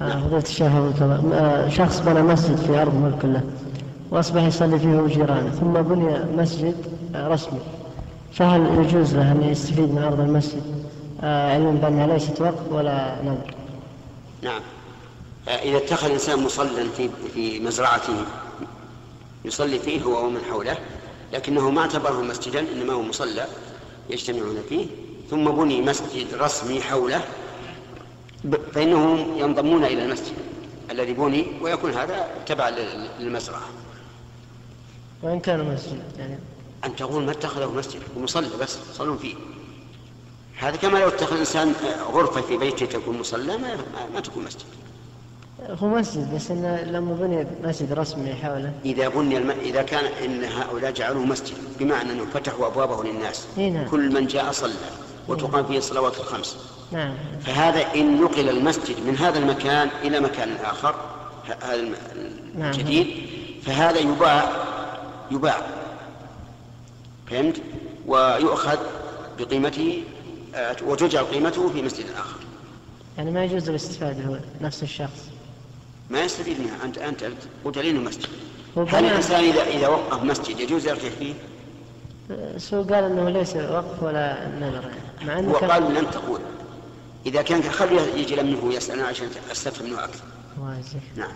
فضيلة الشيخ. آه، شخص بنى مسجد في أرض ملك له وأصبح يصلي فيه وجيرانه ثم بني مسجد آه، رسمي. فهل يجوز له أن يستفيد من أرض المسجد؟ آه، علما بأنها ليست وقف ولا نذر نعم. إذا اتخذ الإنسان مصلى في في مزرعته يصلي فيه هو ومن حوله لكنه ما اعتبره مسجدا إنما هو مصلى يجتمعون فيه ثم بني مسجد رسمي حوله فإنهم ينضمون إلى المسجد الذي بني ويكون هذا تبع لل- للمزرعة وإن كان مسجد يعني. أن تقول ما اتخذه مسجد ومصلى بس يصلون فيه. هذا كما لو اتخذ الإنسان آه، غرفة في بيته تكون مصلى ما, ما, تكون مسجد. هو مسجد بس إنه لما بني مسجد رسمي حوله. إذا بني الم... إذا كان إن هؤلاء جعلوه مسجد بمعنى أنه فتحوا أبوابه للناس. إي نعم. كل من جاء صلى. وتقام فيه الصلوات الخمس. نعم. فهذا إن نقل المسجد من هذا المكان إلى مكان آخر هذا نعم. الجديد فهذا يباع يباع. فهمت؟ ويؤخذ بقيمته آه، وتجعل قيمته في مسجد آخر. يعني ما يجوز الاستفادة هو نفس الشخص. ما يستفيد منها. أنت أنت قلت لي مسجد هل الإنسان إذا إذا وقف مسجد يجوز يرجع فيه؟ سو قال إنه ليس وقف ولا نذر يعني؟ مع إنه هو كان قال لن تقول. إذا كان خليه يجي لمنه يسألنا عشان أستفهم منه أكثر واضح. نعم.